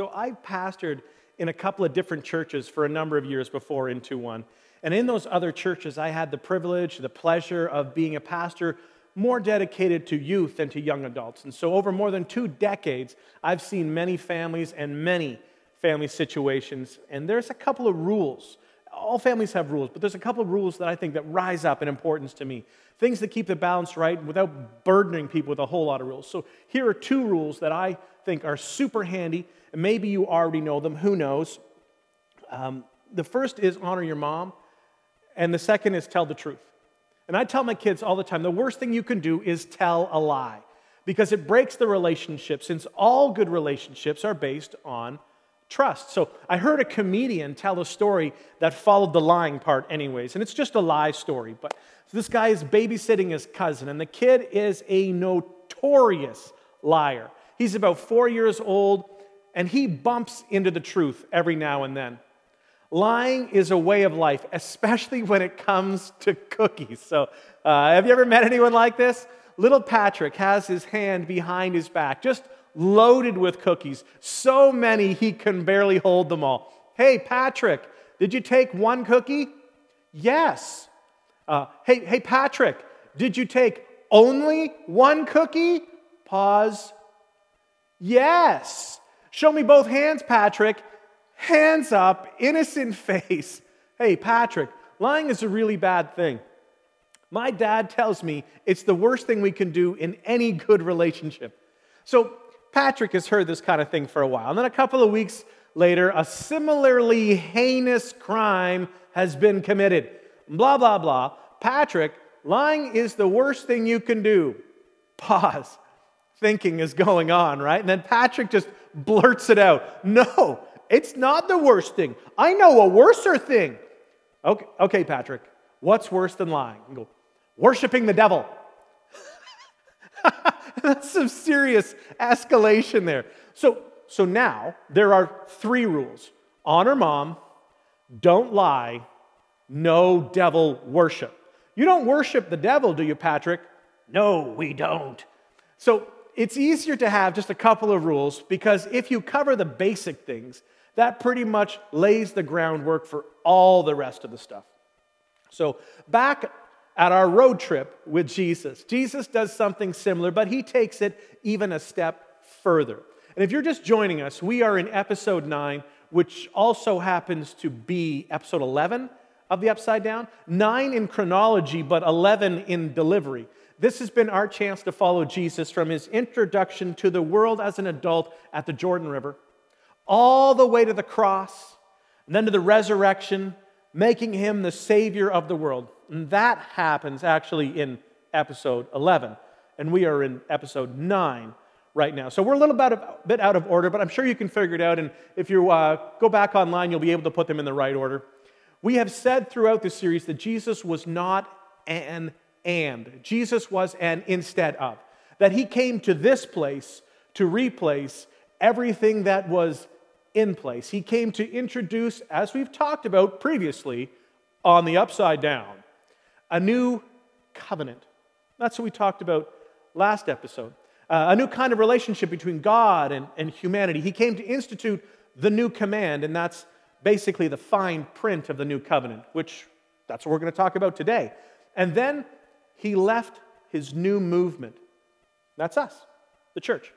So I've pastored in a couple of different churches for a number of years before into one. And in those other churches, I had the privilege, the pleasure of being a pastor more dedicated to youth than to young adults. And so, over more than two decades, I've seen many families and many family situations. And there's a couple of rules. All families have rules, but there's a couple of rules that I think that rise up in importance to me. Things that keep the balance right without burdening people with a whole lot of rules. So, here are two rules that I think are super handy. And maybe you already know them, who knows? Um, the first is honor your mom, and the second is tell the truth. And I tell my kids all the time the worst thing you can do is tell a lie because it breaks the relationship, since all good relationships are based on trust. So I heard a comedian tell a story that followed the lying part, anyways, and it's just a lie story. But this guy is babysitting his cousin, and the kid is a notorious liar. He's about four years old, and he bumps into the truth every now and then. Lying is a way of life, especially when it comes to cookies. So, uh, have you ever met anyone like this? Little Patrick has his hand behind his back, just loaded with cookies. So many he can barely hold them all. Hey, Patrick, did you take one cookie? Yes. Uh, hey, hey, Patrick, did you take only one cookie? Pause. Yes. Show me both hands, Patrick hands up, innocent face. Hey, Patrick, lying is a really bad thing. My dad tells me it's the worst thing we can do in any good relationship. So, Patrick has heard this kind of thing for a while. And then a couple of weeks later, a similarly heinous crime has been committed. Blah, blah, blah. Patrick, lying is the worst thing you can do. Pause. Thinking is going on, right? And then Patrick just blurts it out. No, it's not the worst thing. I know a worser thing. Okay, okay Patrick, what's worse than lying? You go, worshiping the devil. That's some serious escalation there. So, so now there are three rules honor mom, don't lie, no devil worship. You don't worship the devil, do you, Patrick? No, we don't. So it's easier to have just a couple of rules because if you cover the basic things, that pretty much lays the groundwork for all the rest of the stuff. So, back at our road trip with Jesus, Jesus does something similar, but he takes it even a step further. And if you're just joining us, we are in episode 9, which also happens to be episode 11 of the Upside Down. Nine in chronology, but 11 in delivery. This has been our chance to follow Jesus from his introduction to the world as an adult at the Jordan River all the way to the cross, and then to the resurrection, making him the Savior of the world. And that happens actually in episode 11. And we are in episode 9 right now. So we're a little bit, of, bit out of order, but I'm sure you can figure it out. And if you uh, go back online, you'll be able to put them in the right order. We have said throughout the series that Jesus was not an and, Jesus was an instead of. That he came to this place to replace everything that was in place. He came to introduce, as we've talked about previously on the upside down, a new covenant. That's what we talked about last episode. Uh, a new kind of relationship between God and, and humanity. He came to institute the new command, and that's basically the fine print of the new covenant, which that's what we're going to talk about today. And then he left his new movement. That's us, the church.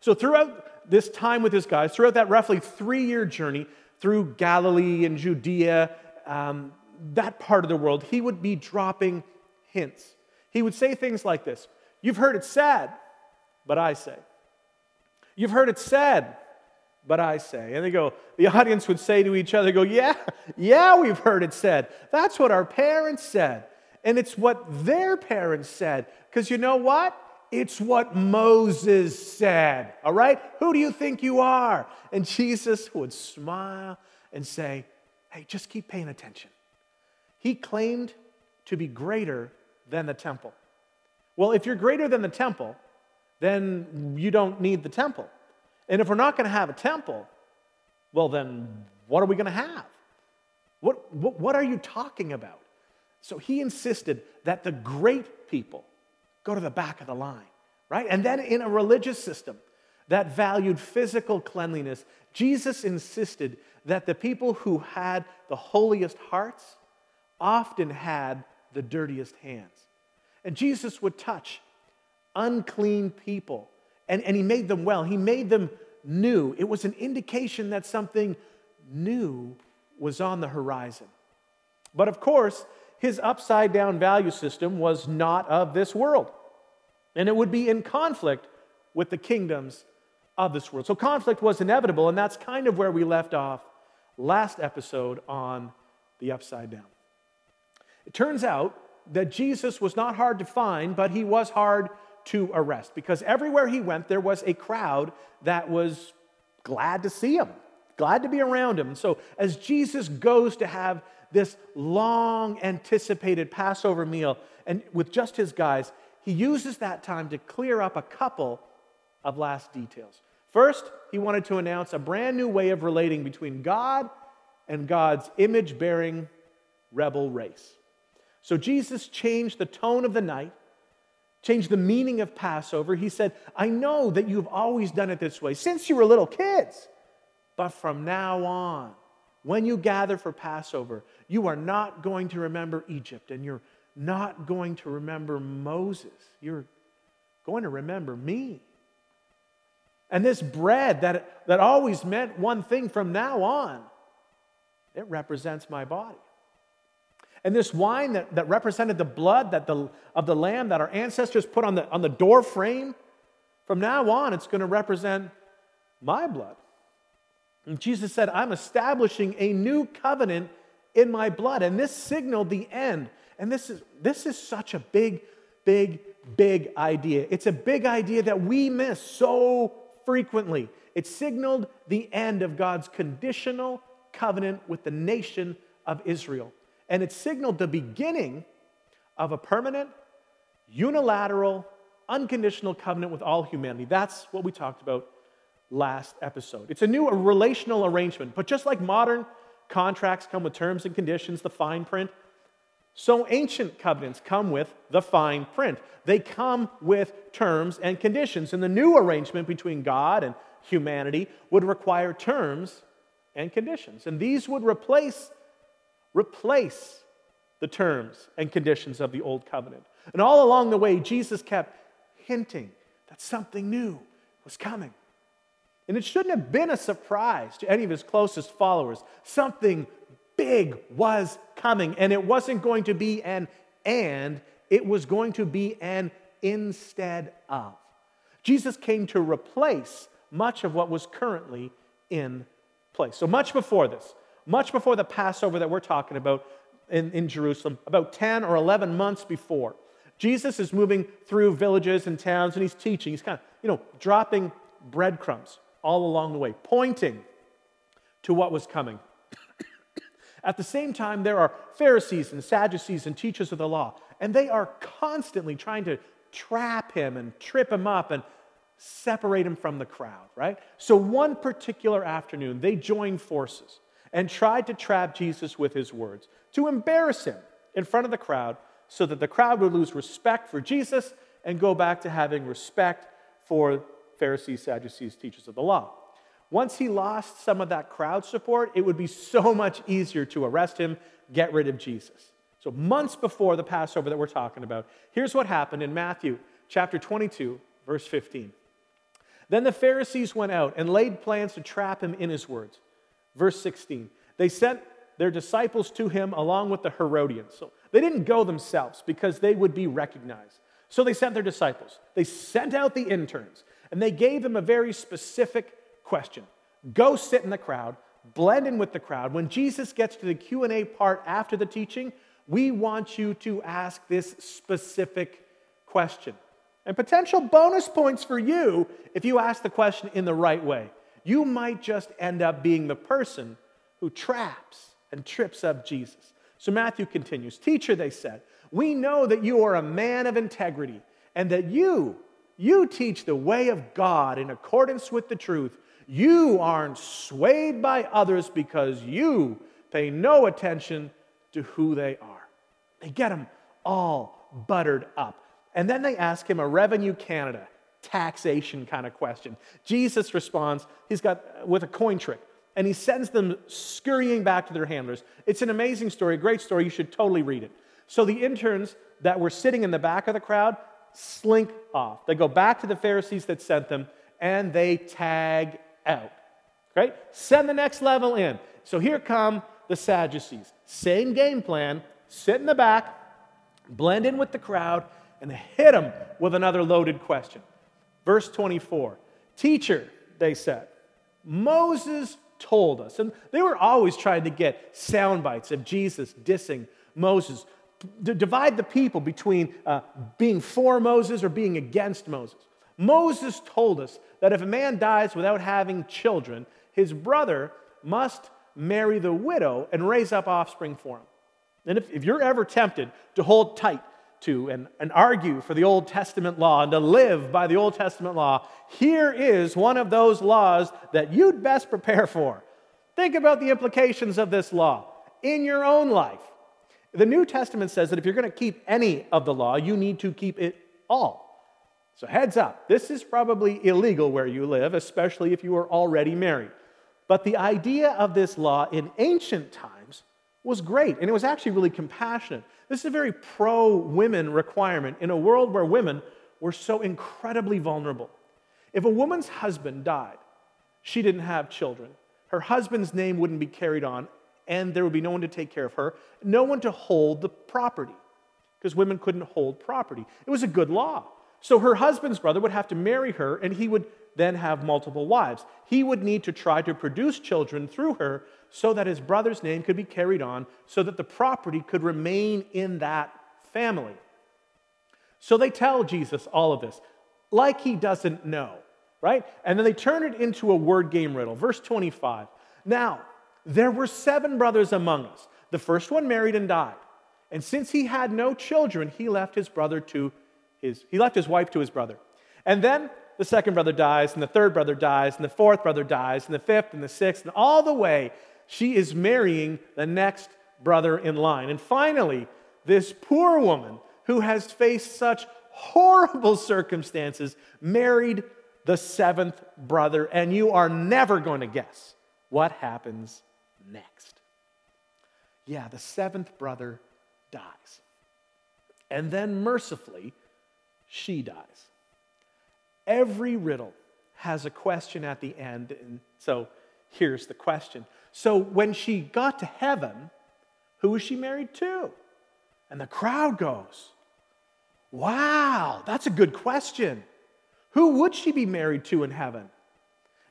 So, throughout this time with his guys, throughout that roughly three year journey through Galilee and Judea, um, that part of the world, he would be dropping hints. He would say things like this You've heard it said, but I say. You've heard it said, but I say. And they go, the audience would say to each other, go, yeah, yeah, we've heard it said. That's what our parents said. And it's what their parents said. Because you know what? It's what Moses said. All right? Who do you think you are? And Jesus would smile and say, Hey, just keep paying attention. He claimed to be greater than the temple. Well, if you're greater than the temple, then you don't need the temple. And if we're not going to have a temple, well, then what are we going to have? What, what, what, are you talking about? So he insisted that the great people go to the back of the line, right? And then in a religious system, that valued physical cleanliness, Jesus insisted that the people who had the holiest hearts often had the dirtiest hands. And Jesus would touch unclean people, and, and he made them well. He made them new. It was an indication that something new was on the horizon. But of course, his upside down value system was not of this world, and it would be in conflict with the kingdoms of this world. So conflict was inevitable, and that's kind of where we left off last episode on the upside down. It turns out that Jesus was not hard to find, but he was hard to arrest because everywhere he went, there was a crowd that was glad to see him, glad to be around him. And so, as Jesus goes to have this long anticipated Passover meal and with just his guys, he uses that time to clear up a couple of last details. First, he wanted to announce a brand new way of relating between God and God's image bearing rebel race. So Jesus changed the tone of the night, changed the meaning of Passover. He said, I know that you've always done it this way since you were little kids, but from now on, when you gather for Passover, you are not going to remember Egypt and you're not going to remember Moses. You're going to remember me. And this bread that, that always meant one thing from now on, it represents my body. And this wine that, that represented the blood that the, of the lamb that our ancestors put on the, on the door frame, from now on, it's going to represent my blood. And Jesus said, I'm establishing a new covenant in my blood. And this signaled the end. And this is, this is such a big, big, big idea. It's a big idea that we miss so frequently. It signaled the end of God's conditional covenant with the nation of Israel. And it signaled the beginning of a permanent, unilateral, unconditional covenant with all humanity. That's what we talked about last episode. It's a new relational arrangement, but just like modern contracts come with terms and conditions, the fine print, so ancient covenants come with the fine print. They come with terms and conditions. And the new arrangement between God and humanity would require terms and conditions. And these would replace replace the terms and conditions of the old covenant. And all along the way Jesus kept hinting that something new was coming. And it shouldn't have been a surprise to any of his closest followers. Something big was coming, and it wasn't going to be an and, it was going to be an instead of. Jesus came to replace much of what was currently in place. So, much before this, much before the Passover that we're talking about in, in Jerusalem, about 10 or 11 months before, Jesus is moving through villages and towns and he's teaching. He's kind of, you know, dropping breadcrumbs all along the way, pointing to what was coming. At the same time, there are Pharisees and Sadducees and teachers of the law, and they are constantly trying to trap him and trip him up and separate him from the crowd, right? So, one particular afternoon, they joined forces and tried to trap Jesus with his words, to embarrass him in front of the crowd so that the crowd would lose respect for Jesus and go back to having respect for Pharisees, Sadducees, teachers of the law. Once he lost some of that crowd support, it would be so much easier to arrest him, get rid of Jesus. So, months before the Passover that we're talking about, here's what happened in Matthew chapter 22, verse 15. Then the Pharisees went out and laid plans to trap him in his words. Verse 16. They sent their disciples to him along with the Herodians. So they didn't go themselves because they would be recognized. So they sent their disciples. They sent out the interns and they gave them a very specific question. Go sit in the crowd, blend in with the crowd. When Jesus gets to the Q&A part after the teaching, we want you to ask this specific question. And potential bonus points for you if you ask the question in the right way. You might just end up being the person who traps and trips up Jesus. So Matthew continues Teacher, they said, we know that you are a man of integrity and that you, you teach the way of God in accordance with the truth. You aren't swayed by others because you pay no attention to who they are. They get him all buttered up. And then they ask him a Revenue Canada taxation kind of question. Jesus responds, he's got uh, with a coin trick, and he sends them scurrying back to their handlers. It's an amazing story, a great story. You should totally read it. So the interns that were sitting in the back of the crowd slink off. They go back to the Pharisees that sent them, and they tag out. Right? Send the next level in. So here come the Sadducees. Same game plan. Sit in the back, blend in with the crowd, and hit them with another loaded question. Verse 24 Teacher, they said, Moses told us. And they were always trying to get sound bites of Jesus dissing Moses, to divide the people between uh, being for Moses or being against Moses. Moses told us that if a man dies without having children, his brother must marry the widow and raise up offspring for him. And if, if you're ever tempted to hold tight to and, and argue for the Old Testament law and to live by the Old Testament law, here is one of those laws that you'd best prepare for. Think about the implications of this law in your own life. The New Testament says that if you're going to keep any of the law, you need to keep it all. So, heads up, this is probably illegal where you live, especially if you are already married. But the idea of this law in ancient times was great, and it was actually really compassionate. This is a very pro women requirement in a world where women were so incredibly vulnerable. If a woman's husband died, she didn't have children, her husband's name wouldn't be carried on, and there would be no one to take care of her, no one to hold the property, because women couldn't hold property. It was a good law. So her husband's brother would have to marry her, and he would then have multiple wives. He would need to try to produce children through her so that his brother's name could be carried on, so that the property could remain in that family. So they tell Jesus all of this, like he doesn't know, right? And then they turn it into a word game riddle. Verse 25. Now, there were seven brothers among us. The first one married and died. And since he had no children, he left his brother to his, he left his wife to his brother. And then the second brother dies, and the third brother dies, and the fourth brother dies, and the fifth, and the sixth, and all the way, she is marrying the next brother in line. And finally, this poor woman who has faced such horrible circumstances married the seventh brother, and you are never going to guess what happens next. Yeah, the seventh brother dies. And then mercifully, she dies. Every riddle has a question at the end. And so here's the question. So when she got to heaven, who was she married to? And the crowd goes, Wow, that's a good question. Who would she be married to in heaven?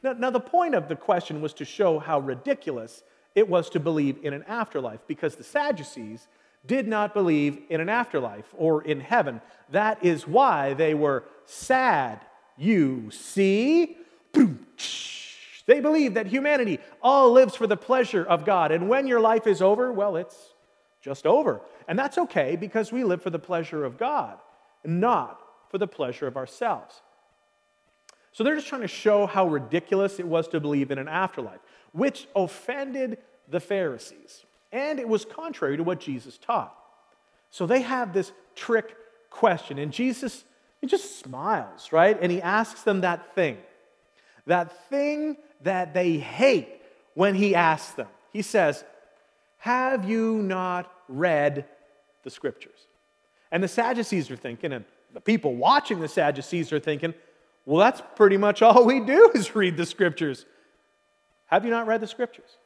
Now, now, the point of the question was to show how ridiculous it was to believe in an afterlife because the Sadducees did not believe in an afterlife or in heaven. That is why they were sad you see. They believe that humanity all lives for the pleasure of God. And when your life is over, well, it's just over. And that's okay because we live for the pleasure of God, not for the pleasure of ourselves. So they're just trying to show how ridiculous it was to believe in an afterlife, which offended the Pharisees. And it was contrary to what Jesus taught. So they have this trick question. And Jesus he just smiles, right? And he asks them that thing, that thing that they hate when he asks them. He says, Have you not read the scriptures? And the Sadducees are thinking, and the people watching the Sadducees are thinking, Well, that's pretty much all we do is read the scriptures. Have you not read the scriptures?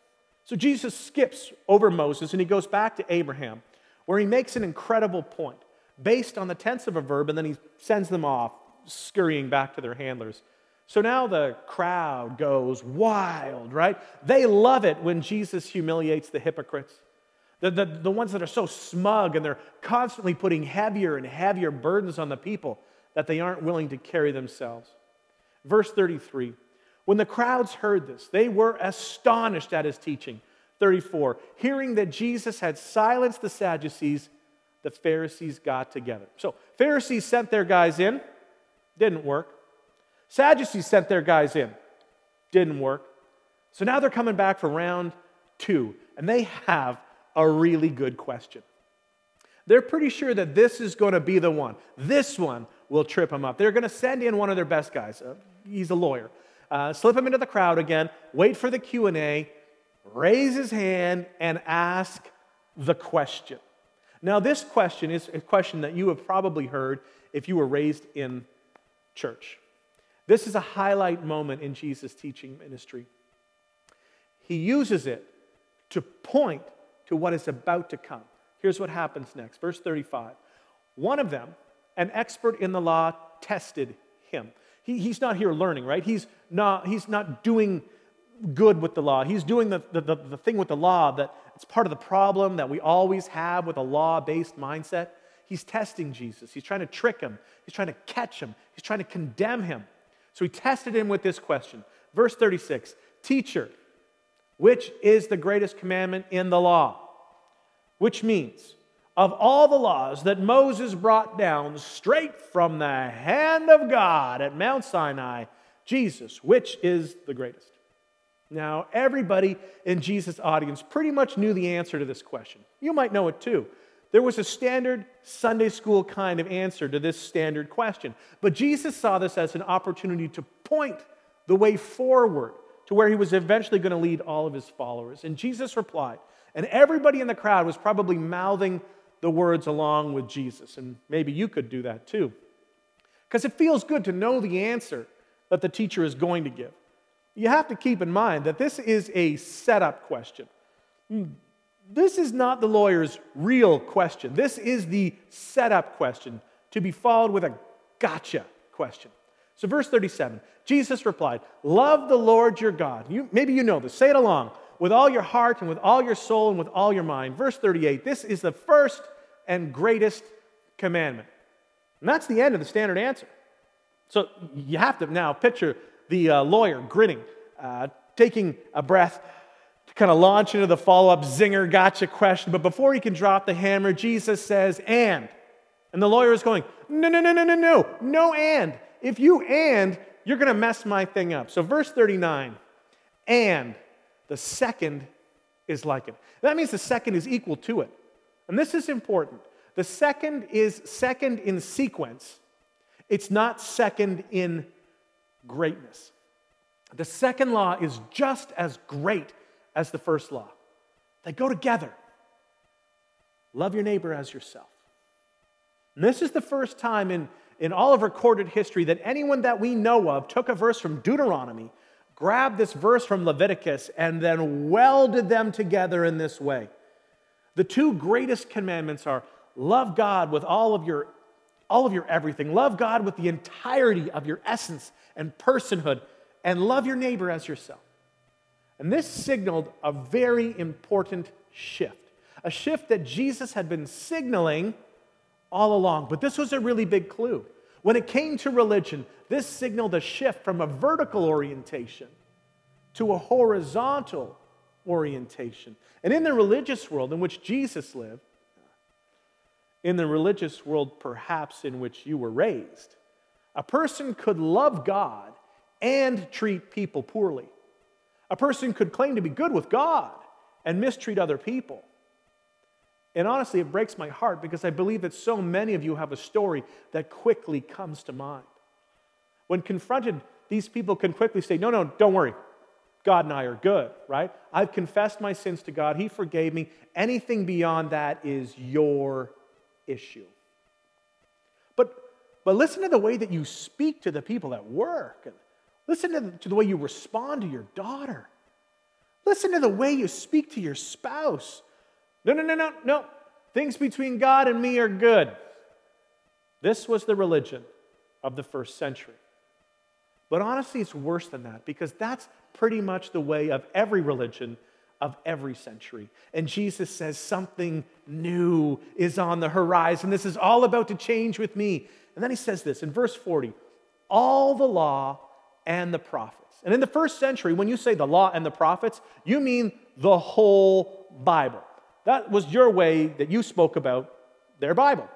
So Jesus skips over Moses and he goes back to Abraham, where he makes an incredible point based on the tense of a verb, and then he sends them off, scurrying back to their handlers. So now the crowd goes wild, right? They love it when Jesus humiliates the hypocrites. The, the, the ones that are so smug and they're constantly putting heavier and heavier burdens on the people that they aren't willing to carry themselves. Verse 33 When the crowds heard this, they were astonished at his teaching. 34 Hearing that Jesus had silenced the Sadducees, the Pharisees got together. So, Pharisees sent their guys in, didn't work. Sadducees sent their guys in, didn't work. So now they're coming back for round two, and they have a really good question. They're pretty sure that this is going to be the one. This one will trip them up. They're going to send in one of their best guys. Uh, he's a lawyer. Uh, slip him into the crowd again, wait for the Q&A, raise his hand, and ask the question. Now, this question is a question that you have probably heard if you were raised in church. This is a highlight moment in Jesus' teaching ministry. He uses it to point to what is about to come. Here's what happens next. Verse 35. One of them, an expert in the law, tested him. He, he's not here learning, right? He's not, he's not doing good with the law. He's doing the, the, the, the thing with the law that it's part of the problem that we always have with a law based mindset. He's testing Jesus. He's trying to trick him. He's trying to catch him. He's trying to condemn him. So he tested him with this question. Verse 36 Teacher, which is the greatest commandment in the law? Which means, of all the laws that Moses brought down straight from the hand of God at Mount Sinai, Jesus, which is the greatest? Now, everybody in Jesus' audience pretty much knew the answer to this question. You might know it too. There was a standard Sunday school kind of answer to this standard question. But Jesus saw this as an opportunity to point the way forward to where he was eventually going to lead all of his followers. And Jesus replied, and everybody in the crowd was probably mouthing the words along with Jesus. And maybe you could do that too. Because it feels good to know the answer that the teacher is going to give. You have to keep in mind that this is a setup question. Hmm. This is not the lawyer's real question. This is the setup question to be followed with a gotcha question. So, verse 37 Jesus replied, Love the Lord your God. You, maybe you know this. Say it along. With all your heart and with all your soul and with all your mind. Verse 38 This is the first and greatest commandment. And that's the end of the standard answer. So, you have to now picture the uh, lawyer grinning, uh, taking a breath to kind of launch into the follow up zinger gotcha question. But before he can drop the hammer, Jesus says, and. And the lawyer is going, no, no, no, no, no, no, no, and. If you and, you're going to mess my thing up. So, verse 39, and the second is like it. That means the second is equal to it. And this is important. The second is second in sequence, it's not second in greatness. The second law is just as great as the first law. They go together. Love your neighbor as yourself. And this is the first time in, in all of recorded history that anyone that we know of took a verse from Deuteronomy, grabbed this verse from Leviticus, and then welded them together in this way. The two greatest commandments are love God with all of your all of your everything. Love God with the entirety of your essence and personhood and love your neighbor as yourself. And this signaled a very important shift, a shift that Jesus had been signaling all along. But this was a really big clue. When it came to religion, this signaled a shift from a vertical orientation to a horizontal orientation. And in the religious world in which Jesus lived, in the religious world perhaps in which you were raised, a person could love God and treat people poorly. A person could claim to be good with God and mistreat other people. And honestly, it breaks my heart because I believe that so many of you have a story that quickly comes to mind. When confronted, these people can quickly say, No, no, don't worry. God and I are good, right? I've confessed my sins to God. He forgave me. Anything beyond that is your issue. But, but listen to the way that you speak to the people at work. Listen to the, to the way you respond to your daughter. Listen to the way you speak to your spouse. No, no, no, no, no. Things between God and me are good. This was the religion of the first century. But honestly, it's worse than that because that's pretty much the way of every religion of every century. And Jesus says something new is on the horizon. This is all about to change with me. And then he says this in verse 40 all the law and the prophets. And in the first century, when you say the law and the prophets, you mean the whole Bible. That was your way that you spoke about their Bible.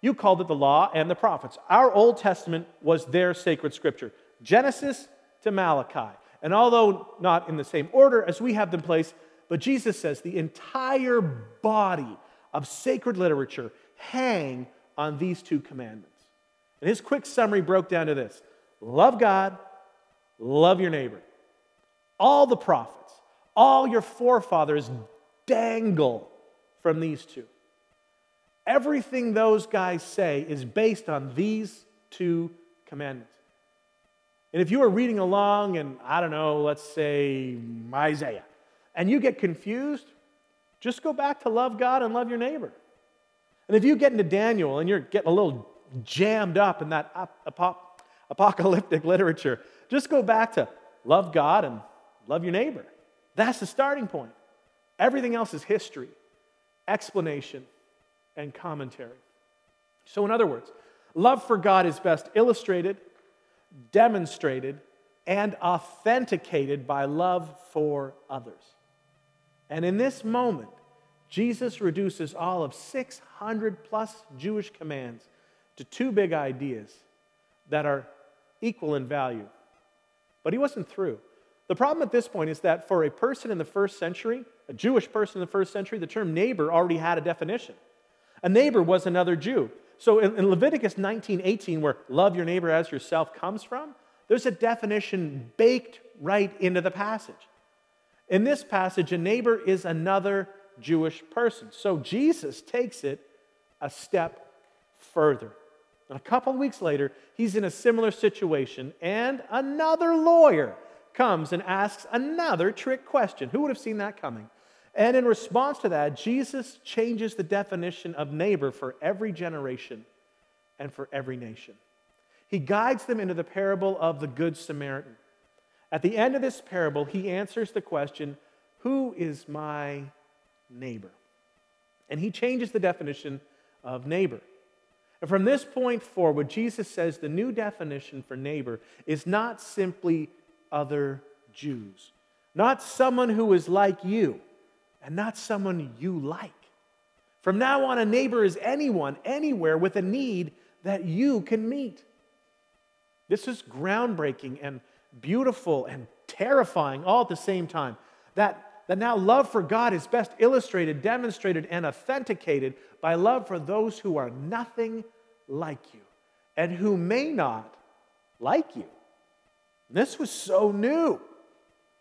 You called it the law and the prophets. Our Old Testament was their sacred scripture Genesis to Malachi. And although not in the same order as we have them placed, but Jesus says the entire body of sacred literature hang on these two commandments. And his quick summary broke down to this love God, love your neighbor. All the prophets, all your forefathers dangle from these two. Everything those guys say is based on these two commandments. And if you are reading along and, I don't know, let's say Isaiah, and you get confused, just go back to love God and love your neighbor. And if you get into Daniel and you're getting a little jammed up in that apocalyptic literature, just go back to love God and love your neighbor. That's the starting point. Everything else is history, explanation, and commentary. So, in other words, love for God is best illustrated, demonstrated, and authenticated by love for others. And in this moment, Jesus reduces all of 600 plus Jewish commands to two big ideas that are equal in value. But he wasn't through. The problem at this point is that for a person in the first century, a Jewish person in the first century, the term neighbor already had a definition. A neighbor was another Jew. So in, in Leviticus 19 18, where love your neighbor as yourself comes from, there's a definition baked right into the passage. In this passage, a neighbor is another Jewish person. So Jesus takes it a step further. And a couple weeks later, he's in a similar situation, and another lawyer comes and asks another trick question. Who would have seen that coming? And in response to that, Jesus changes the definition of neighbor for every generation and for every nation. He guides them into the parable of the Good Samaritan. At the end of this parable, he answers the question Who is my neighbor? And he changes the definition of neighbor. And from this point forward, Jesus says the new definition for neighbor is not simply other Jews, not someone who is like you, and not someone you like. From now on, a neighbor is anyone, anywhere with a need that you can meet. This is groundbreaking and beautiful and terrifying all at the same time. That that now love for God is best illustrated, demonstrated, and authenticated by love for those who are nothing like you and who may not like you. This was so new.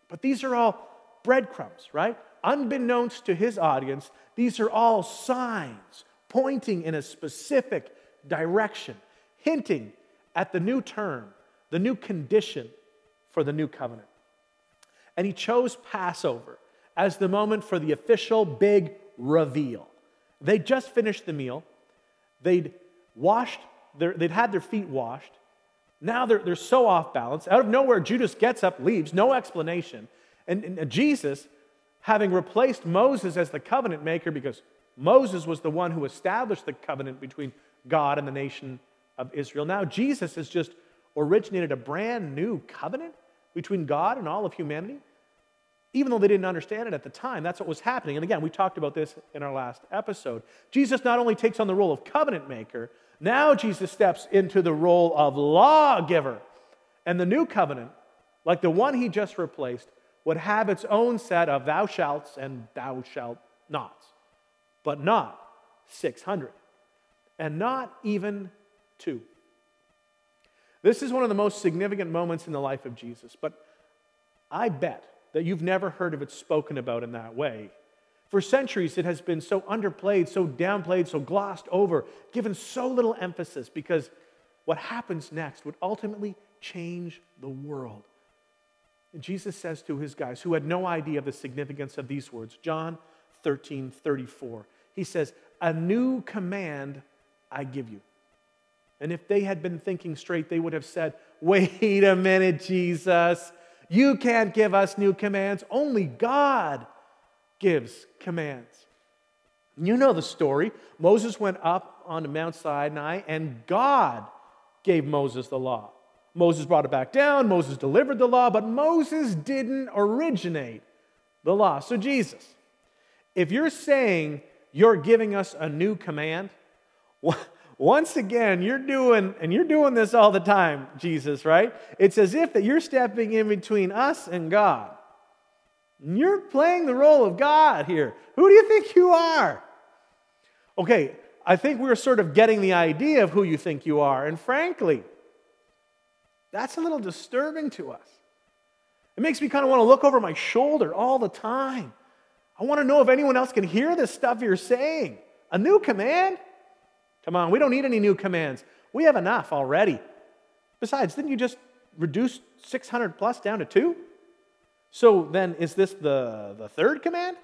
But these are all breadcrumbs, right? Unbeknownst to his audience, these are all signs pointing in a specific direction, hinting at the new term, the new condition for the new covenant. And he chose Passover as the moment for the official big reveal. They just finished the meal. They'd washed, their, they'd had their feet washed. Now they're, they're so off balance. Out of nowhere, Judas gets up, leaves, no explanation. And, and uh, Jesus, having replaced Moses as the covenant maker, because Moses was the one who established the covenant between God and the nation of Israel, now Jesus has just originated a brand new covenant between God and all of humanity even though they didn't understand it at the time, that's what was happening. And again, we talked about this in our last episode. Jesus not only takes on the role of covenant maker, now Jesus steps into the role of lawgiver. And the new covenant, like the one he just replaced, would have its own set of thou shalt and thou shalt nots, but not 600, and not even two. This is one of the most significant moments in the life of Jesus, but I bet that you've never heard of it spoken about in that way. For centuries, it has been so underplayed, so downplayed, so glossed over, given so little emphasis because what happens next would ultimately change the world. And Jesus says to his guys who had no idea of the significance of these words, John 13 34, he says, A new command I give you. And if they had been thinking straight, they would have said, Wait a minute, Jesus. You can't give us new commands. Only God gives commands. You know the story. Moses went up onto Mount Sinai, and God gave Moses the law. Moses brought it back down. Moses delivered the law, but Moses didn't originate the law. So, Jesus, if you're saying you're giving us a new command, once again, you're doing, and you're doing this all the time, Jesus, right? It's as if that you're stepping in between us and God. You're playing the role of God here. Who do you think you are? Okay, I think we're sort of getting the idea of who you think you are. And frankly, that's a little disturbing to us. It makes me kind of want to look over my shoulder all the time. I want to know if anyone else can hear this stuff you're saying. A new command? Come on, we don't need any new commands. We have enough already. Besides, didn't you just reduce 600 plus down to two? So then, is this the, the third command?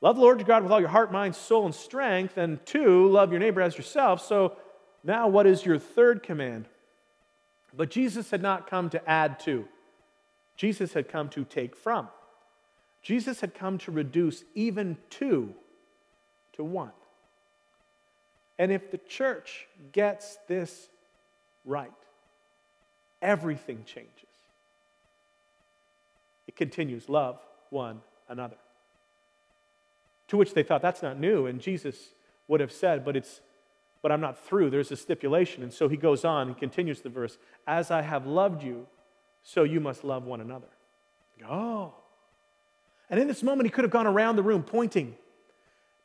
Love the Lord your God with all your heart, mind, soul, and strength. And two, love your neighbor as yourself. So now, what is your third command? But Jesus had not come to add to, Jesus had come to take from. Jesus had come to reduce even two to one. And if the church gets this right, everything changes. It continues love one another. To which they thought that's not new, and Jesus would have said, but it's but I'm not through. There's a stipulation. And so he goes on and continues the verse As I have loved you, so you must love one another. Oh. And in this moment, he could have gone around the room pointing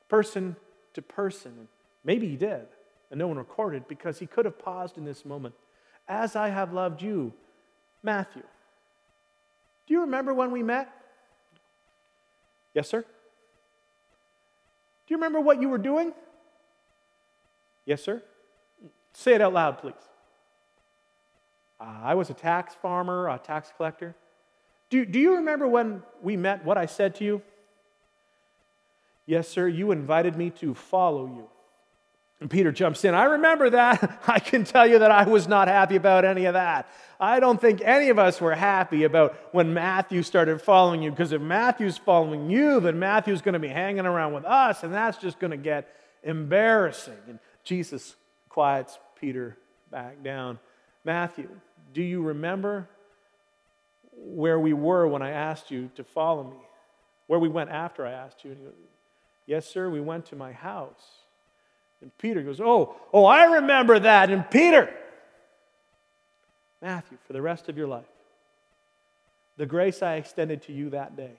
person to person. Maybe he did, and no one recorded because he could have paused in this moment. As I have loved you, Matthew. Do you remember when we met? Yes, sir. Do you remember what you were doing? Yes, sir. Say it out loud, please. I was a tax farmer, a tax collector. Do, do you remember when we met what I said to you? Yes, sir. You invited me to follow you. And Peter jumps in. I remember that. I can tell you that I was not happy about any of that. I don't think any of us were happy about when Matthew started following you, because if Matthew's following you, then Matthew's going to be hanging around with us, and that's just going to get embarrassing. And Jesus quiets Peter back down. Matthew, do you remember where we were when I asked you to follow me? Where we went after I asked you? And he goes, Yes, sir, we went to my house. And Peter goes, Oh, oh, I remember that. And Peter, Matthew, for the rest of your life, the grace I extended to you that day,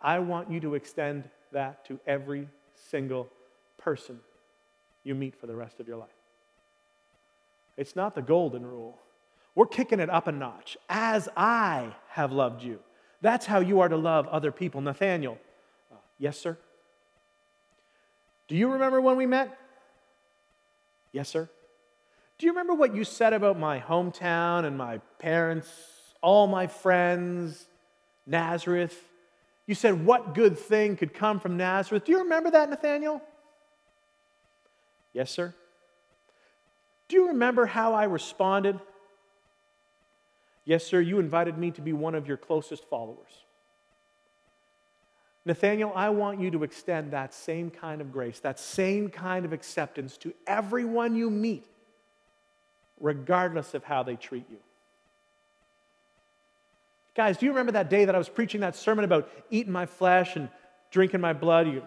I want you to extend that to every single person you meet for the rest of your life. It's not the golden rule. We're kicking it up a notch. As I have loved you. That's how you are to love other people. Nathaniel, uh, yes, sir? Do you remember when we met? Yes, sir. Do you remember what you said about my hometown and my parents, all my friends, Nazareth? You said, What good thing could come from Nazareth? Do you remember that, Nathaniel? Yes, sir. Do you remember how I responded? Yes, sir, you invited me to be one of your closest followers. Nathaniel, I want you to extend that same kind of grace, that same kind of acceptance to everyone you meet, regardless of how they treat you. Guys, do you remember that day that I was preaching that sermon about eating my flesh and drinking my blood? You,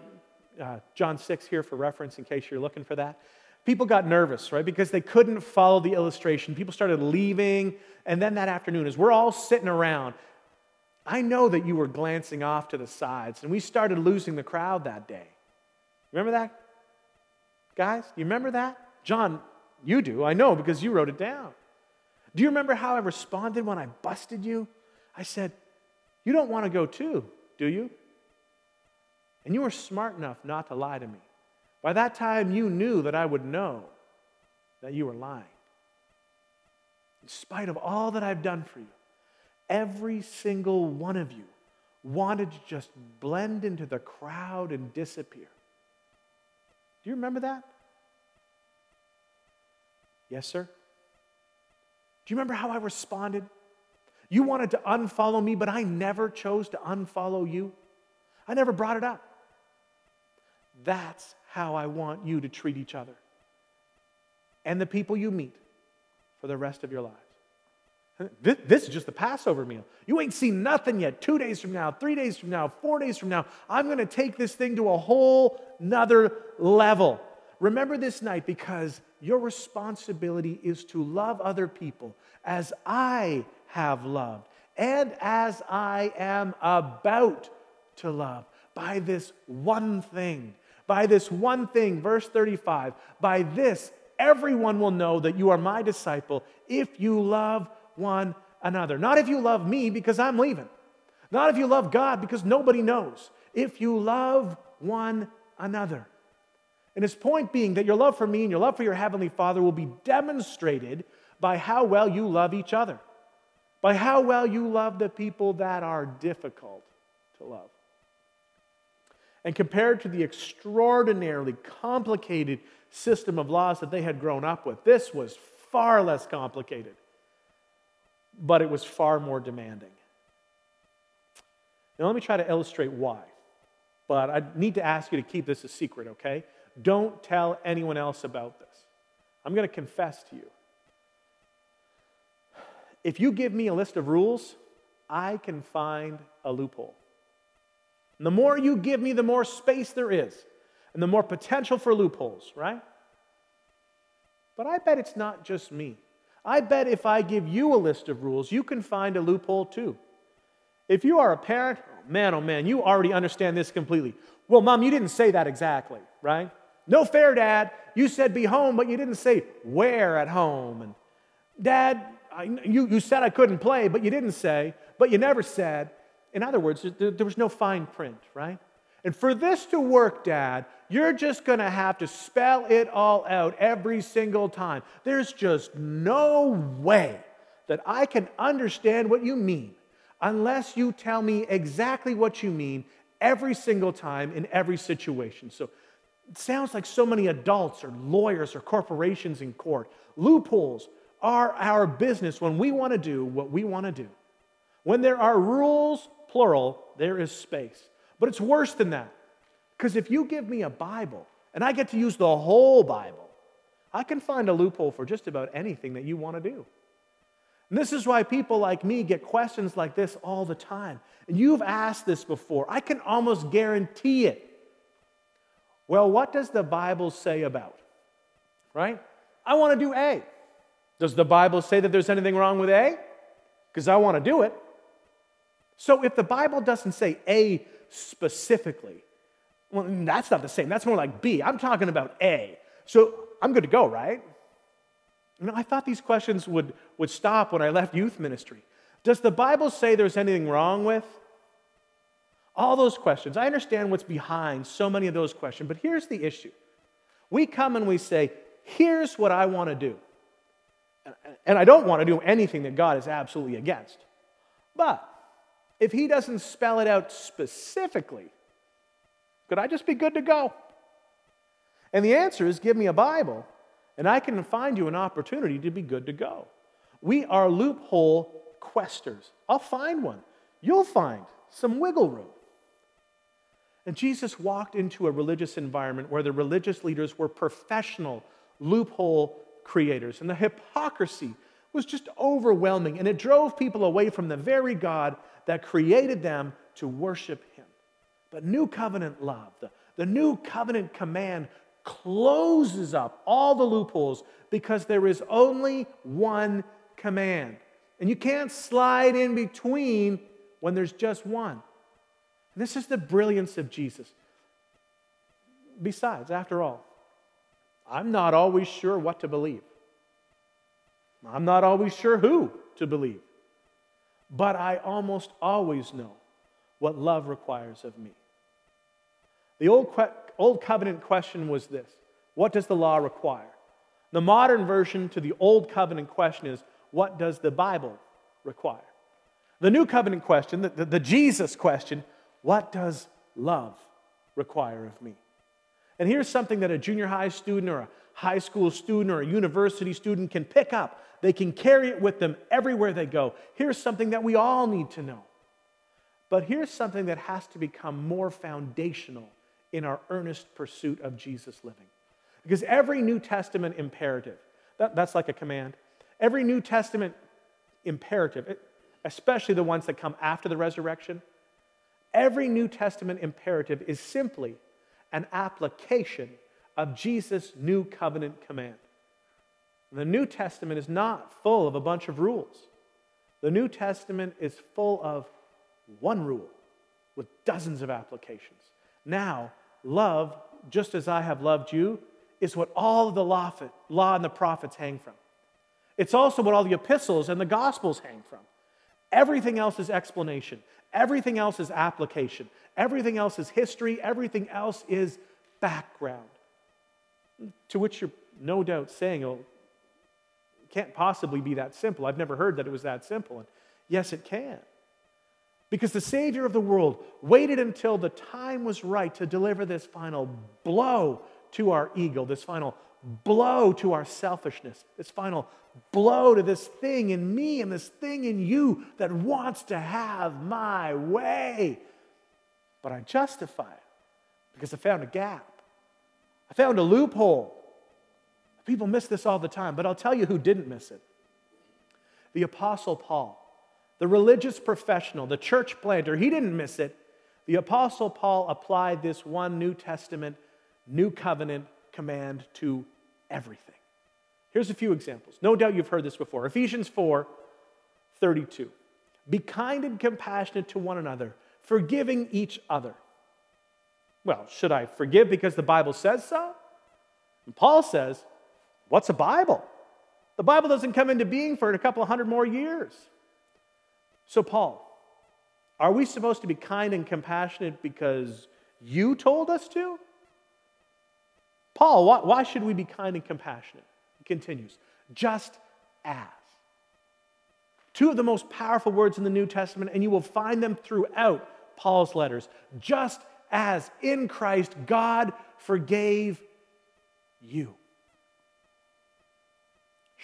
uh, John 6 here for reference in case you're looking for that. People got nervous, right? Because they couldn't follow the illustration. People started leaving. And then that afternoon, as we're all sitting around, I know that you were glancing off to the sides, and we started losing the crowd that day. Remember that? Guys, you remember that? John, you do. I know because you wrote it down. Do you remember how I responded when I busted you? I said, You don't want to go too, do you? And you were smart enough not to lie to me. By that time, you knew that I would know that you were lying. In spite of all that I've done for you, every single one of you wanted to just blend into the crowd and disappear. Do you remember that? Yes, sir. Do you remember how I responded? You wanted to unfollow me, but I never chose to unfollow you. I never brought it up. That's how I want you to treat each other and the people you meet for the rest of your lives. This is just the Passover meal. You ain't seen nothing yet. Two days from now, three days from now, four days from now, I'm going to take this thing to a whole nother level. Remember this night because your responsibility is to love other people as I have loved and as I am about to love by this one thing By this one thing, verse 35, by this everyone will know that you are my disciple if you love one another. Not if you love me because I'm leaving. Not if you love God because nobody knows. If you love one another. And his point being that your love for me and your love for your heavenly Father will be demonstrated by how well you love each other, by how well you love the people that are difficult to love. And compared to the extraordinarily complicated system of laws that they had grown up with, this was far less complicated, but it was far more demanding. Now, let me try to illustrate why. But I need to ask you to keep this a secret, okay? Don't tell anyone else about this. I'm going to confess to you. If you give me a list of rules, I can find a loophole. And the more you give me, the more space there is, and the more potential for loopholes, right? But I bet it's not just me. I bet if I give you a list of rules, you can find a loophole too. If you are a parent, oh man, oh man, you already understand this completely. Well, mom, you didn't say that exactly, right? No fair, Dad. You said be home, but you didn't say where at home. And Dad, I, you, you said I couldn't play, but you didn't say, but you never said. In other words, there, was no fine print, right? And for this to work, Dad, you're just going to have to spell it all out every single time. There's just no way that I can understand what you mean unless you tell me exactly what you mean every single time in every situation. So it sounds like so many adults or lawyers or corporations in court. Loopholes are our business when we want to do what we want to do. When there are rules, plural, there is space. But it's worse than that. Because if you give me a Bible and I get to use the whole Bible, I can find a loophole for just about anything that you want to do. And this is why people like me get questions like this all the time. And you've asked this before. I can almost guarantee it. Well, what does the Bible say about? Right? I want to do A. Does the Bible say that there's anything wrong with A? Because I want to do it. So if the Bible doesn't say A specifically, well, that's not the same. That's more like B. I'm talking about A. So I'm good to go, right? You know, I thought these questions would, would stop when I left youth ministry. Does the Bible say there's anything wrong with? All those questions. I understand what's behind so many of those questions, but here's the issue. We come and we say, here's what I want to do. And I don't want to do anything that God is absolutely against. But if He doesn't spell it out specifically, could I just be good to go? And the answer is give me a Bible, and I can find you an opportunity to be good to go. We are loophole questers. I'll find one. You'll find some wiggle room. And Jesus walked into a religious environment where the religious leaders were professional loophole creators. And the hypocrisy was just overwhelming. And it drove people away from the very God that created them to worship Him. But new covenant love, the, the new covenant command closes up all the loopholes because there is only one command. And you can't slide in between when there's just one. This is the brilliance of Jesus. Besides, after all, I'm not always sure what to believe. I'm not always sure who to believe. But I almost always know what love requires of me. The old, old covenant question was this What does the law require? The modern version to the old covenant question is What does the Bible require? The new covenant question, the, the, the Jesus question, what does love require of me? And here's something that a junior high student or a high school student or a university student can pick up. They can carry it with them everywhere they go. Here's something that we all need to know. But here's something that has to become more foundational in our earnest pursuit of Jesus living. Because every New Testament imperative, that, that's like a command, every New Testament imperative, especially the ones that come after the resurrection, every New Testament imperative is simply an application of Jesus' new covenant command. The New Testament is not full of a bunch of rules. The New Testament is full of one rule with dozens of applications. Now, love just as I have loved you, is what all of the law, and the prophets hang from. It's also what all the epistles and the gospels hang from. Everything else is explanation, everything else is application, everything else is history, everything else is background. To which you're no doubt saying, oh, can't possibly be that simple. I've never heard that it was that simple. And yes, it can. Because the Savior of the world waited until the time was right to deliver this final blow to our ego, this final blow to our selfishness, this final blow to this thing in me and this thing in you that wants to have my way. But I justify it because I found a gap. I found a loophole. People miss this all the time, but I'll tell you who didn't miss it the Apostle Paul, the religious professional, the church planter. He didn't miss it. The Apostle Paul applied this one New Testament, New Covenant command to everything. Here's a few examples. No doubt you've heard this before. Ephesians 4 32. Be kind and compassionate to one another, forgiving each other. Well, should I forgive because the Bible says so? And Paul says, What's a Bible? The Bible doesn't come into being for a couple of hundred more years. So, Paul, are we supposed to be kind and compassionate because you told us to? Paul, why, why should we be kind and compassionate? He continues, just as. Two of the most powerful words in the New Testament, and you will find them throughout Paul's letters. Just as in Christ God forgave you.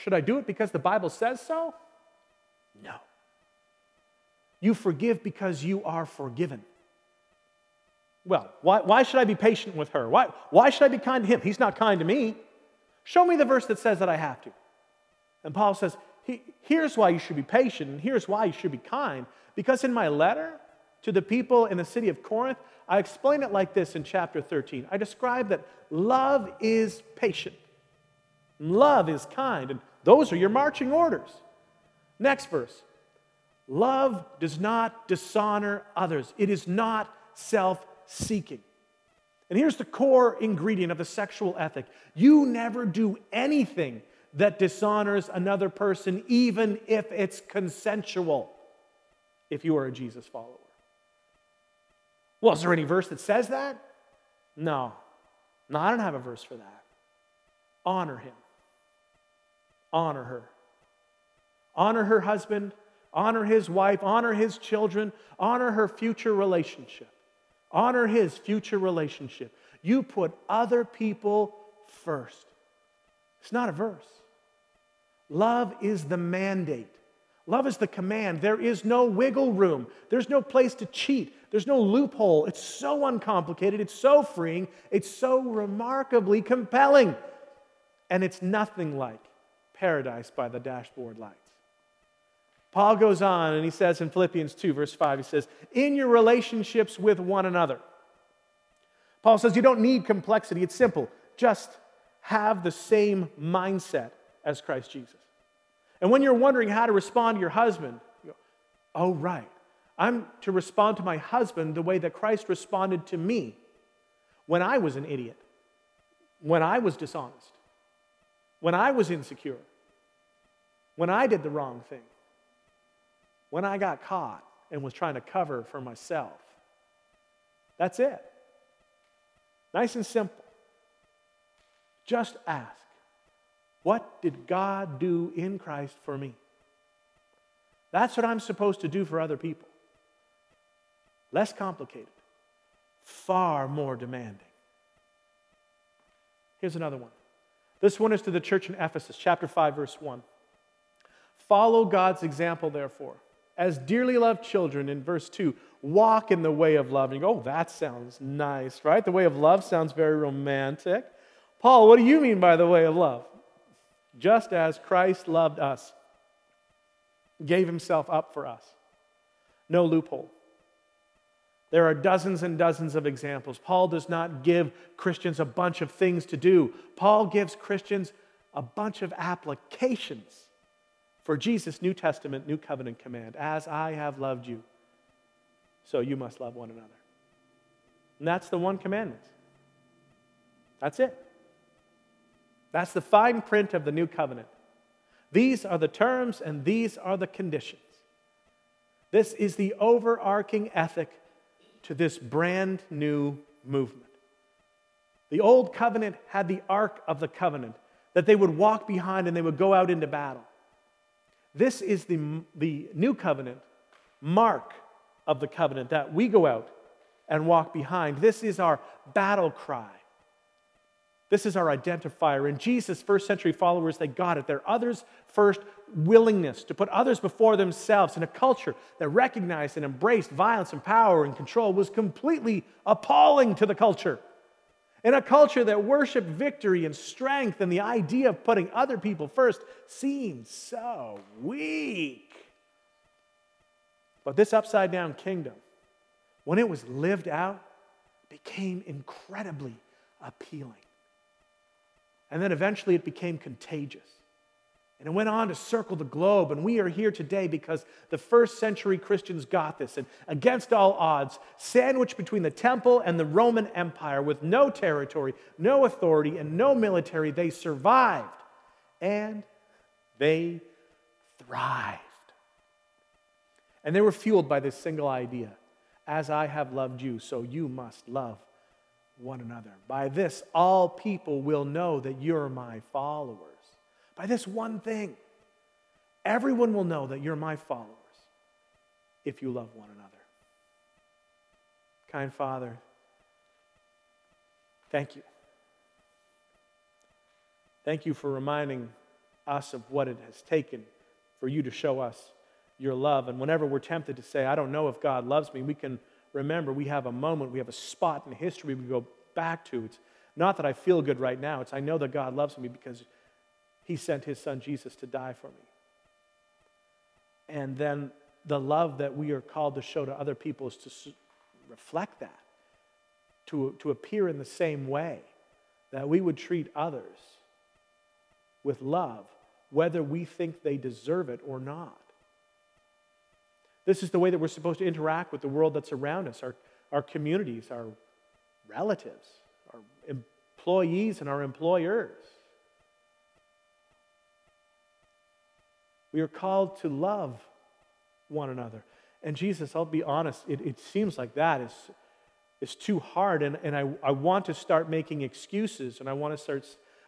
Should I do it because the Bible says so? No. You forgive because you are forgiven. Well, why, why should I be patient with her? Why, why should I be kind to him? He's not kind to me. Show me the verse that says that I have to. And Paul says, here's why you should be patient, and here's why you should be kind. Because in my letter to the people in the city of Corinth, I explain it like this in chapter 13. I describe that love is patient, love is kind, and those are your marching orders. Next verse love does not dishonor others, it is not self seeking. And here's the core ingredient of the sexual ethic you never do anything that dishonors another person, even if it's consensual, if you are a Jesus follower. Well, is there any verse that says that? No. No, I don't have a verse for that. Honor him, honor her. Honor her husband, honor his wife, honor his children, honor her future relationship. Honor his future relationship. You put other people first. It's not a verse. Love is the mandate. Love is the command. There is no wiggle room. There's no place to cheat. There's no loophole. It's so uncomplicated. It's so freeing. It's so remarkably compelling. And it's nothing like paradise by the dashboard lights. Paul goes on and he says in Philippians 2, verse 5, he says, In your relationships with one another. Paul says, You don't need complexity, it's simple. Just have the same mindset as Christ Jesus. And when you're wondering how to respond to your husband, you go, Oh, right. I'm to respond to my husband the way that Christ responded to me when I was an idiot, when I was dishonest, when I was insecure, when I did the wrong thing when I got caught and was trying to cover for myself. That's it. Nice and simple. Just ask, what did God do in Christ for me? That's what I'm supposed to do for other people. Less complicated, far more demanding. Here's another one. This one is to the church in Ephesus, chapter 5, verse 1. Follow God's example, therefore as dearly loved children in verse 2 walk in the way of love. And you go oh that sounds nice right? The way of love sounds very romantic. Paul what do you mean by the way of love? Just as christ loved us gave himself up for us. No loophole there are dozens and dozens of examples paul does not give christians a bunch of things to do paul gives christians a bunch of applications for Jesus' New Testament, New Covenant command as I have loved you, so you must love one another. And that's the one commandment. That's it. That's the fine print of the new covenant. These are the terms and these are the conditions. This is the overarching ethic to this brand new movement. The old covenant had the ark of the covenant that they would walk behind and they would go out into battle. This is the, the new covenant mark of the covenant that we go out and walk behind. This is our battle cry. This is our identifier. And Jesus' first century followers, they got it. Their others first willingness to put others before themselves in a culture that recognized and embraced violence and power and control was completely appalling to the culture. In a culture that worshiped victory and strength and the idea of putting other people first seemed so weak. But this upside down kingdom, when it was lived out, became incredibly appealing. And then eventually it became contagious. And it went on to circle the globe. And we are here today because the first century Christians got this. And against all odds, sandwiched between the temple and the Roman Empire with no territory, no authority, and no military, they survived. And they thrived. And they were fueled by this single idea As I have loved you, so you must love one another. By this, all people will know that you're my followers. By this one thing, everyone will know that you're my followers if you love one another. Kind Father, thank you. Thank you for reminding us of what it has taken for you to show us your love. And whenever we're tempted to say, I don't know if God loves me, we can remember we have a moment, we have a spot in history we go back to. It's not that I feel good right now, it's I know that God loves me because He sent His Son Jesus to die for me. And then the love that we are called to show to other people is to reflect that, to, to appear in the same way, that we would treat others with love, whether we think they deserve it or not. This is the way that we're supposed to interact with the world that's around us, our, our communities, our relatives, our employees, and our employers. We are called to love one another. And Jesus, I'll be honest, it, it seems like that is, is too hard. And, and I, I want to start making excuses and I want to start,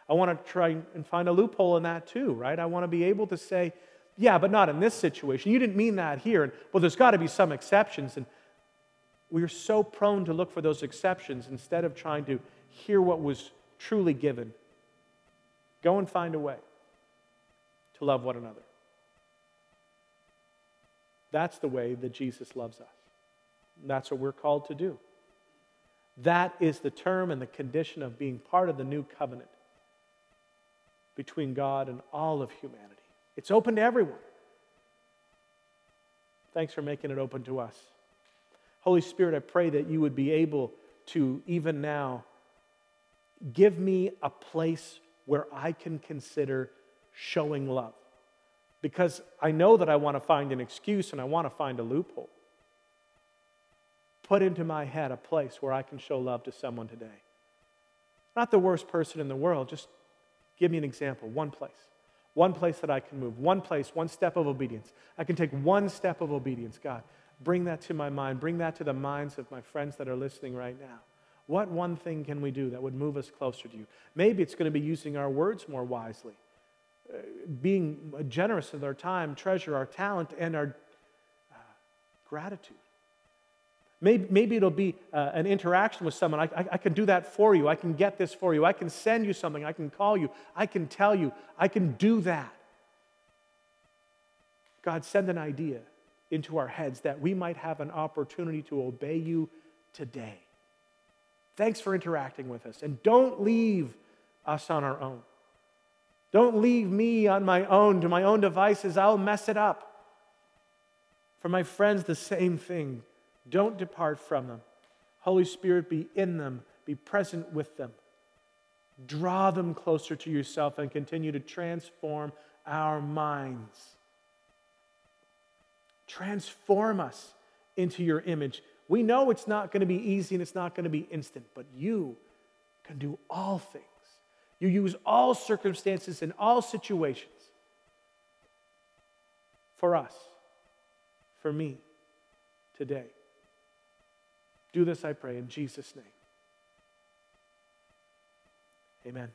I want to try and find a loophole in that too, right? I want to be able to say, yeah, but not in this situation. You didn't mean that here. And, well, there's got to be some exceptions. And we are so prone to look for those exceptions instead of trying to hear what was truly given. Go and find a way to love one another. That's the way that Jesus loves us. That's what we're called to do. That is the term and the condition of being part of the new covenant between God and all of humanity. It's open to everyone. Thanks for making it open to us. Holy Spirit, I pray that you would be able to, even now, give me a place where I can consider showing love. Because I know that I want to find an excuse and I want to find a loophole. Put into my head a place where I can show love to someone today. Not the worst person in the world, just give me an example, one place. One place that I can move, one place, one step of obedience. I can take one step of obedience, God. Bring that to my mind. Bring that to the minds of my friends that are listening right now. What one thing can we do that would move us closer to you? Maybe it's going to be using our words more wisely, being generous with our time, treasure our talent, and our uh, gratitude. Maybe, maybe it'll be uh, an interaction with someone. I, I, I, can do that for you. I can get this for you. I can send you something. I can call you. I can tell you. I can do that. God, send an idea into our heads that we might have an opportunity to obey you today. Thanks for interacting with us. And don't leave us on our own. Don't leave me on my own to my own devices. I'll mess it up. For my friends, the same thing. Don't depart from them. Holy Spirit, be in them, be present with them. Draw them closer to yourself and continue to transform our minds. Transform us into your image. We know it's not going to be easy and it's not going to be instant, but you can do all things. You use all circumstances and all situations for us, for me, today. Do this, I pray, in Jesus' name. Amen.